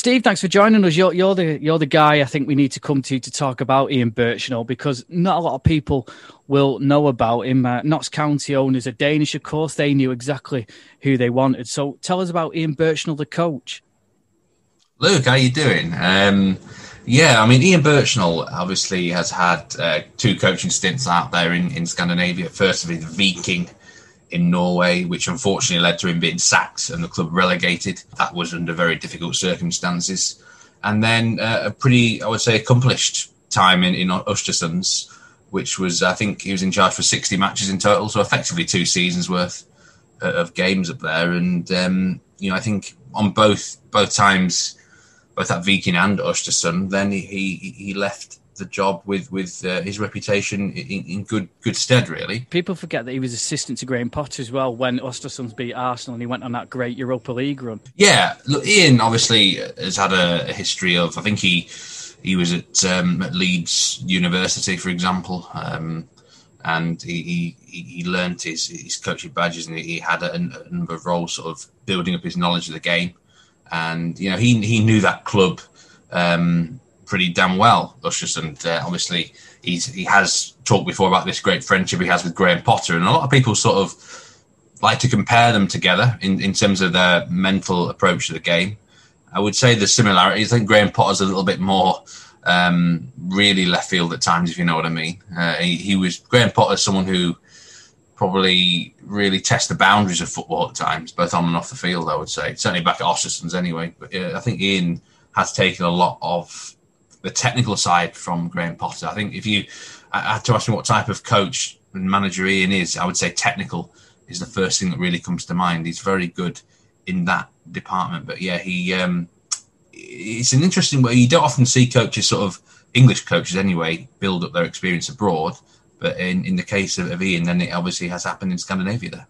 Steve, thanks for joining us. You're, you're, the you're the guy I think we need to come to to talk about Ian Burchnall because not a lot of people will know about him. Uh, County owners are Danish, of course. They knew exactly who they wanted. So tell us about Ian Burchnall, the coach. Luke, how are you doing? Um, yeah, I mean, Ian Burchnall obviously has had uh, two coaching stints out there in, in Scandinavia. First of all, the Viking in Norway, which unfortunately led to him being sacked and the club relegated. That was under very difficult circumstances. And then uh, a pretty, I would say, accomplished time in, in Östersunds, which was, I think, he was in charge for 60 matches in total, so effectively two seasons worth uh, of games up there. And, um, you know, I think on both both times, both at Viking and Östersund, then he, he, he left the job with with uh, his reputation in, in, good good stead. Really, people forget that he was assistant to Graham Potter as well when Östersunds beat Arsenal and he went on that great Europa League run. Yeah, look, Ian obviously has had a, a history of. I think he he was at, um, at Leeds University, for example. Um, and he, he, he learned his, his coaching badges and he had a, a, number of roles sort of building up his knowledge of the game. And, you know, he, he knew that club um, pretty damn well, Luscious, and uh, obviously he's he has talked before about this great friendship he has with Graham Potter, and a lot of people sort of like to compare them together in, in terms of their mental approach to the game. I would say the similarities. I think Graham Potter's a little bit more um, really left field at times, if you know what I mean. Uh, he, he, was Graham Potter, someone who probably really tests the boundaries of football at times, both on and off the field. I would say certainly back at Östersunds anyway. But uh, I think Ian has taken a lot of the technical side from Graham Potter. I think if you I had to ask me what type of coach and manager Ian is, I would say technical is the first thing that really comes to mind. He's very good in that department. But yeah, he um, it's an interesting way. You don't often see coaches, sort of English coaches anyway, build up their experience abroad. But in, in the case of, of Ian, then it obviously has happened in Scandinavia there.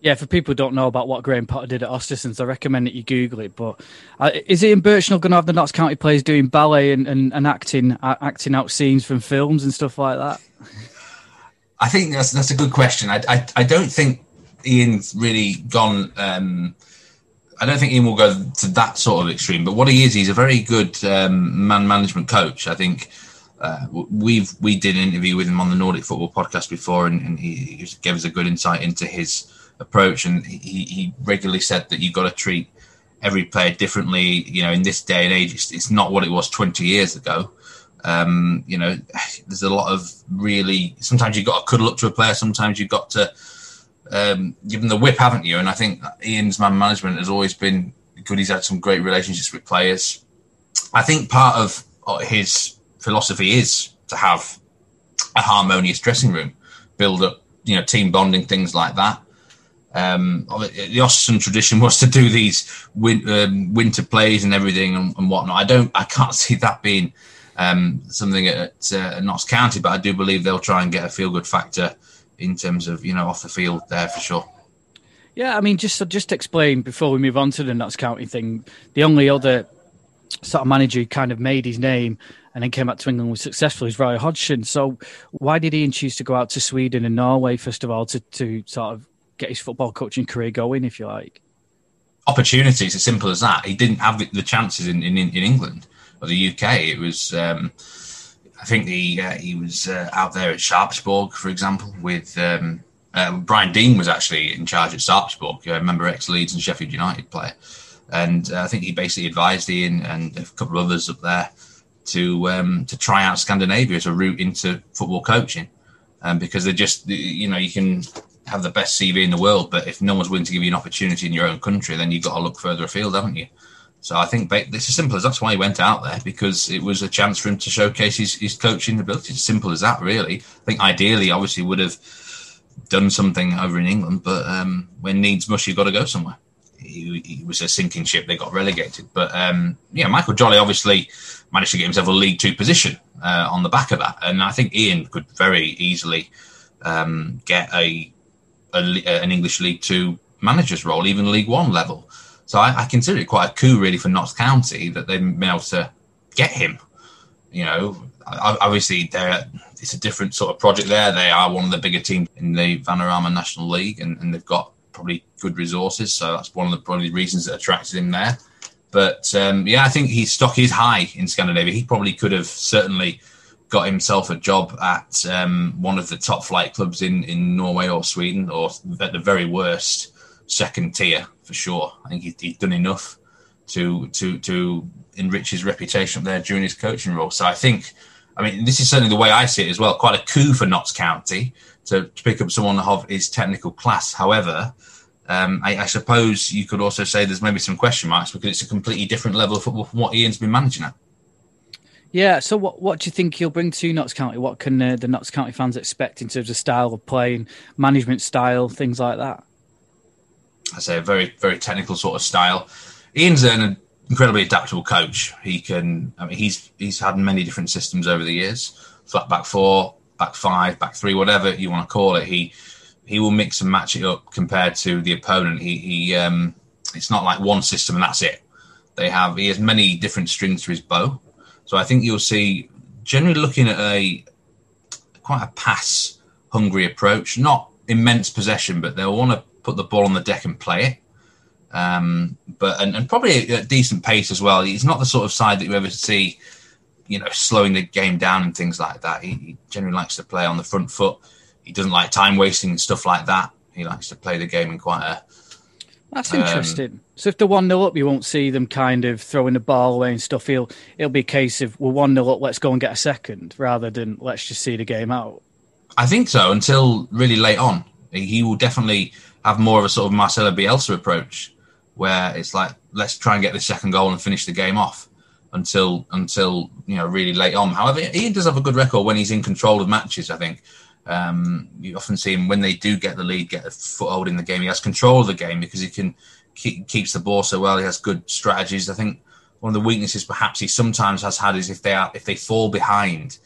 Yeah, for people who don't know about what Graham Potter did at Östersunds, I recommend that you Google it. But uh, is Ian Burchnall going to have the Notts County players doing ballet and, and, and acting uh, acting out scenes from films and stuff like that? I think that's that's a good question. I, I, I don't think Ian's really gone. Um, I don't think Ian will go to that sort of extreme. But what he is, he's a very good um, man management coach. I think uh, we've we did an interview with him on the Nordic Football Podcast before, and, and he, he gave us a good insight into his approach, and he, he regularly said that you've got to treat every player differently. You know, in this day and age, it's, it's not what it was 20 years ago. Um, you know, there's a lot of really. Sometimes you've got to cuddle up to a player. Sometimes you've got to um, give them the whip, haven't you? And I think Ian's man management has always been good. He's had some great relationships with players. I think part of his philosophy is to have a harmonious dressing room, build up, you know, team bonding, things like that. Um, the Austin tradition was to do these win, um, winter plays and everything and, and, whatnot. I don't, I can't see that being um, something at, uh, Notts County, but I do believe they'll try and get a feel good factor in terms of you know off the field there for sure. Yeah, I mean, just just explain before we move on to the Notts County thing. The only other sort of manager who kind of made his name and then came back to England was successful is Roy Hodgson. So why did Ian choose to go out to Sweden and Norway first of all to to sort of get his football coaching career going, if you like. Opportunities, as simple as that. He didn't have the chances in, in, in England or the UK. It was, um, I think he uh, he was uh, out there at Sarpsborg, for example, with um, uh, Brian Deane was actually in charge at Sarpsborg. I remember ex Leeds and Sheffield United player, and uh, I think he basically advised Ian and a couple of others up there to um, to try out Scandinavia as a route into football coaching, um, because they just you know you can have the best CV in the world, but if no one's willing to give you an opportunity in your own country, then you've got to look further afield, haven't you? So I think it's as simple as that's why he went out there because it was a chance for him to showcase his, his coaching ability. It's simple as that, really. I think ideally, obviously, would have done something over in England, but um, when needs must, you've got to go somewhere. He, he, was a sinking ship; they got relegated. But um, yeah, Michael Jolley obviously managed to get himself a League Two position uh, on the back of that, and I think Ian could very easily um, get a a, an English League Two manager's role, even League One level. So I, I, consider it quite a coup, really, for Notts County that they've been able to get him. You know, obviously it's a different sort of project there. They are one of the bigger teams in the Vanarama National League, and, and they've got probably good resources. So that's one of the probably reasons that attracted him there. But um, yeah, I think his stock is high in Scandinavia. He probably could have certainly got himself a job at um, one of the top flight clubs in, in Norway or Sweden, or at the very worst, second tier for sure. I think he's, done enough to to to enrich his reputation there during his coaching role. So I think, I mean, this is certainly the way I see it as well. Quite a coup for Notts County to, to pick up someone of his technical class. However, um, I, I, suppose you could also say there's maybe some question marks because it's a completely different level of football from what Ian's been managing at. Yeah. So, what what do you think he'll bring to Notts County? What can uh, the Notts County fans expect in terms of style of playing, management style, things like that? I say a very very technical sort of style. Ian's an incredibly adaptable coach. He can. I mean, he's he's had many different systems over the years. Flat back four, back five, back three, whatever you want to call it. He he will mix and match it up compared to the opponent. He he um, it's not like one system and that's it. They have he has many different strings to his bow. So I think you'll see generally looking at a quite a pass hungry approach, not immense possession, but they'll want to put the ball on the deck and play it. Um, but and, and probably a decent pace as well. He's not the sort of side that you ever see, you know, slowing the game down and things like that. He, he generally likes to play on the front foot. He doesn't like time wasting and stuff like that. He likes to play the game in quite a. That's interesting. Um, so if they're one 0 up, you won't see them kind of throwing the ball away and stuff. He'll it'll be a case of we're one 0 up, let's go and get a second, rather than let's just see the game out. I think so. Until really late on, he will definitely have more of a sort of Marcelo Bielsa approach where it's like let's try and get the second goal and finish the game off until until you know really late on. However, Ian does have a good record when he's in control of matches. I think um, you often see him when they do get the lead, get a foothold in the game. He has control of the game because he can keep, keeps the ball so well. He has good strategies. I think one of the weaknesses perhaps he sometimes has had is if they are if they fall behind.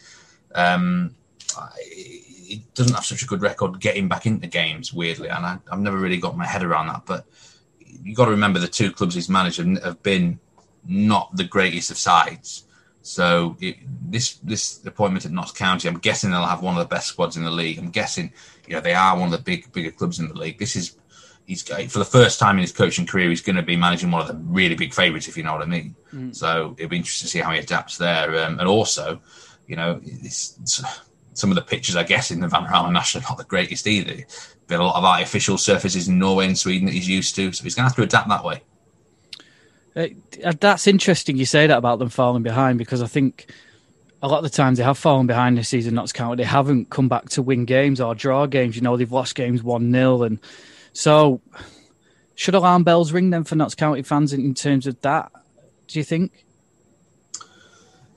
Um, he doesn't have such a good record getting back into games, weirdly, and I, have never really got my head around that. But you have got to remember the two clubs he's managed have been not the greatest of sides. So it, this this appointment at Notts County, I'm guessing they'll have one of the best squads in the league. I'm guessing, you know, they are one of the big bigger clubs in the league. This is he's for the first time in his coaching career, he's going to be managing one of the really big favourites, if you know what I mean. Mm. So it'll be interesting to see how he adapts there, um, and also, you know, it's, it's, some of the pitches, I guess, in the Vanarama National are not the greatest either been a lot of artificial surfaces in Norway and Sweden that he's used to, so he's going to have to adapt that way. Uh, that's interesting you say that about them falling behind because I think a lot of the times they have fallen behind this season, Notts County. They haven't come back to win games or draw games. You know, they've lost games 1 0. And so, should alarm bells ring then for Notts County fans in, terms of that? Do you think?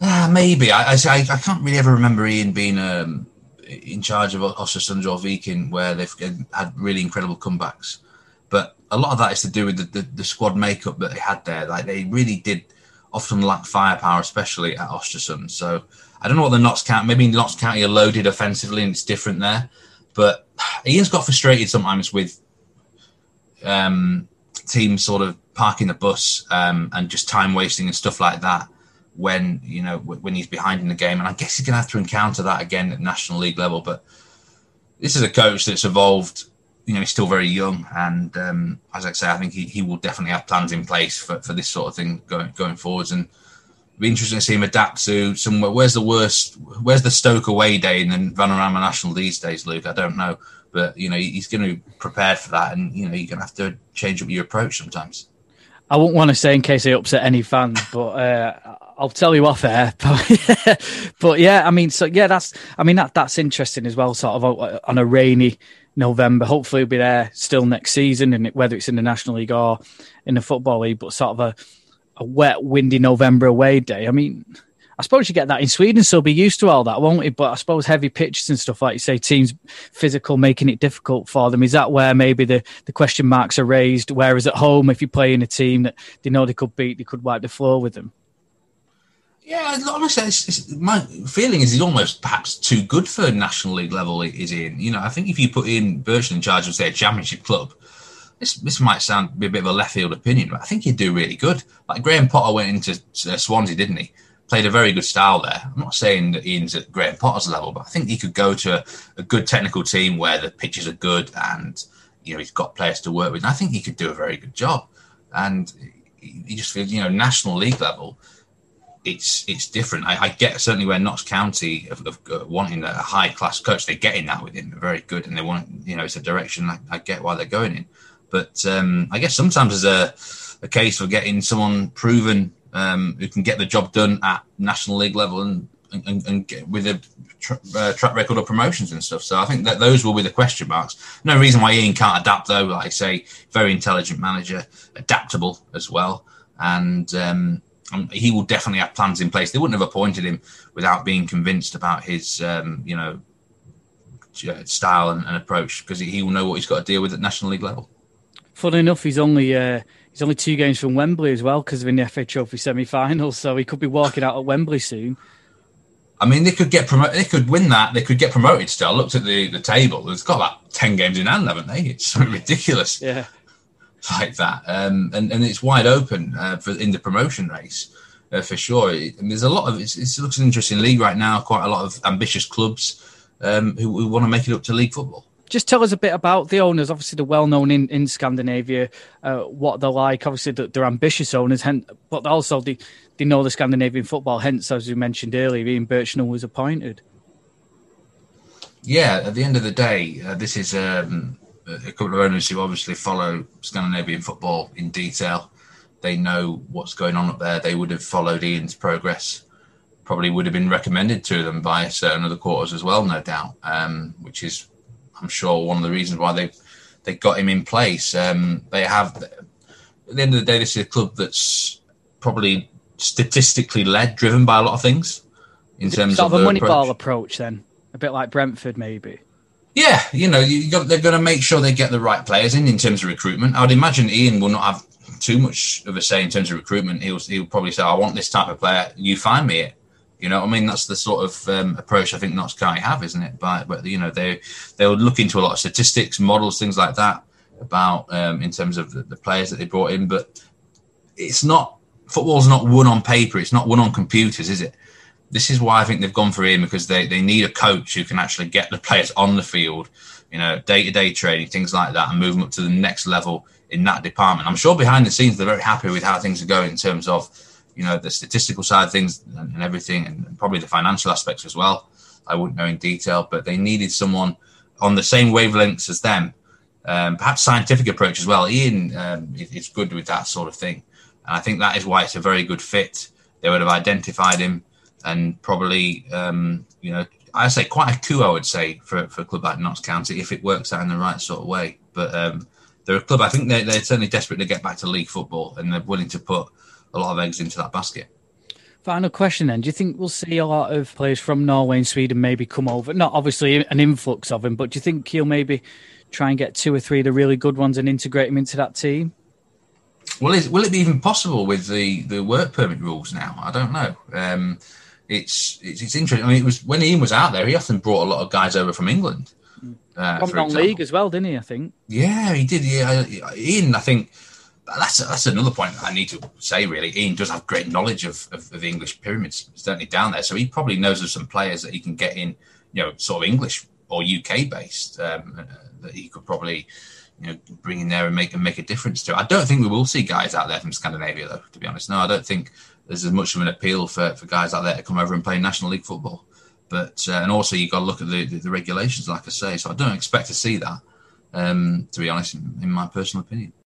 Uh, maybe. I, I, I can't really ever remember Ian being um, in charge of Ostersund or Viking, where they've had really incredible comebacks. A lot of that is to do with the, the, the, squad makeup that they had there. Like they really did often lack firepower, especially at Ostersund. So I don't know what the Notts County, maybe Notts County are loaded offensively and it's different there. But Ian's got frustrated sometimes with um, teams sort of parking the bus um, and just time wasting and stuff like that when you know when he's behind in the game, and I guess he's going to have to encounter that again at national league level. But this is a coach that's evolved. You know, he's still very young, and um, as I say, I think he, he will definitely have plans in place for, for this sort of thing going going forwards. And it'll be interesting to see him adapt to somewhere. Where's the worst? Where's the Stoke away day in the Vanarama National these days, Luke? I don't know, but you know he's going to be prepared for that, and you know you're going to have to change up your approach sometimes. I won't want to say in case I upset any fans, but uh, I'll tell you off air. but yeah, I mean, so yeah, that's I mean that that's interesting as well. Sort of uh, on a rainy November. Hopefully, it'll be there still next season, and whether it's in the National League or in the Football League. But sort of a, a wet, windy November away day. I mean, I suppose you get that in Sweden, so be used to all that, won't it? But I suppose heavy pitches and stuff, like you say, teams physical, making it difficult for them. Is that where maybe the, the question marks are raised? Whereas at home, if you play in a team that they know they could beat, they could wipe the floor with them. Yeah, honestly, it's, it's, my feeling is he's almost perhaps too good for National League level. Is in, you know, I think if you put in Burchnall in charge of say a Championship club, this this might sound be a bit of a left field opinion, but I think he'd do really good. Like Graham Potter went into uh, Swansea, didn't he? Played a very good style there. I'm not saying that Ian's at Graham Potter's level, but I think he could go to a, a good technical team where the pitches are good and you know he's got players to work with. And I think he could do a very good job. And you just feel, you know, national league level, it's it's different. I, I get certainly where Notts County of, of uh, wanting a high class coach, they're getting that with him, they're very good, and they want, you know, it's a direction I, I get why they're going in. But um, I guess sometimes there's a, a case for getting someone proven um, who can get the job done at national league level and and, and get with a tra- uh, track record of promotions and stuff. So I think that those will be the question marks. No reason why Ian can't adapt though. Like I say, very intelligent manager, adaptable as well, and um, um, he will definitely have plans in place. They wouldn't have appointed him without being convinced about his, um, you know, style and, and approach because he will know what he's got to deal with at national league level. Funny enough, he's only uh, he's only two games from Wembley as well because of in the FA Trophy semi-finals, so he could be walking out at Wembley soon. I mean, they could get promoted. They could win that. They could get promoted. Still, I looked at the the table. They've got about ten games in hand, haven't they? It's ridiculous. Yeah, like that. Um, and and it's wide open uh, for in the promotion race uh, for sure. And there's a lot of it looks an interesting league right now. Quite a lot of ambitious clubs um, who, who want to make it up to league football just tell us a bit about the owners. Obviously, they're well known in, in Scandinavia, uh, what they're like. Obviously, they're ambitious owners, hence, but also they, they know the Scandinavian football. Hence, as you mentioned earlier, Ian Burchnall was appointed. Yeah, at the end of the day, uh, this is um, a couple of owners who obviously follow Scandinavian football in detail. They know what's going on up there. They would have followed Ian's progress. Probably would have been recommended to them by certain other quarters as well, no doubt. Um, which is I'm sure one of the reasons why they they got him in place. Um, they have at the end of the day, this is a club that's probably statistically led, driven by a lot of things in terms sort of, of a money approach. ball approach. Then a bit like Brentford, maybe. Yeah, you know, you got, they're going to make sure they get the right players in in terms of recruitment. I'd imagine Ian will not have too much of a say in terms of recruitment. He'll he'll probably say, "I want this type of player. You find me it." You know, I mean, that's the sort of um, approach I think Notts County have, isn't it? But, but you know, they they would look into a lot of statistics, models, things like that about um, in terms of the, the, players that they brought in. But it's not football's not won on paper. It's not won on computers, is it? This is why I think they've gone for him because they, they need a coach who can actually get the players on the field, you know, day to day training, things like that, and move them up to the next level in that department. I'm sure behind the scenes they're very happy with how things are going in terms of you know the statistical side of things and, and everything, and probably the financial aspects as well. I wouldn't know in detail, but they needed someone on the same wavelengths as them, um, perhaps scientific approach as well. Ian um, is good with that sort of thing, and I think that is why it's a very good fit. They would have identified him, and probably um, you know I say quite a coup, I would say, for, for a club like Notts County if it works out in the right sort of way. But um, they're a club. I think they're, they're certainly desperate to get back to league football, and they're willing to put a lot of eggs into that basket. Final question then. Do you think we'll see a lot of players from Norway and Sweden maybe come over? Not obviously an influx of them, but do you think he'll maybe try and get two or three of the really good ones and integrate them into that team? Well, is, will it be even possible with the, the work permit rules now? I don't know. Um, it's, it's, it's interesting. I mean, it was when Ian was out there, he often brought a lot of guys over from England. Uh, from non-league as well, didn't he? I think. Yeah, he did. Yeah, Ian. I think that's that's another point I need to say. Really, Ian does have great knowledge of, of, of, the English pyramids, certainly down there. So he probably knows of some players that he can get in, you know, sort of English or UK based um, uh, that he could probably, you know, bring in there and make and make a difference to. I don't think we will see guys out there from Scandinavia, though. To be honest, no, I don't think there's as much of an appeal for, for guys out there to come over and play National League football. But uh, and also you've got to look at the, the, the regulations, like I say. So I don't expect to see that. Um, to be honest, in, in my personal opinion.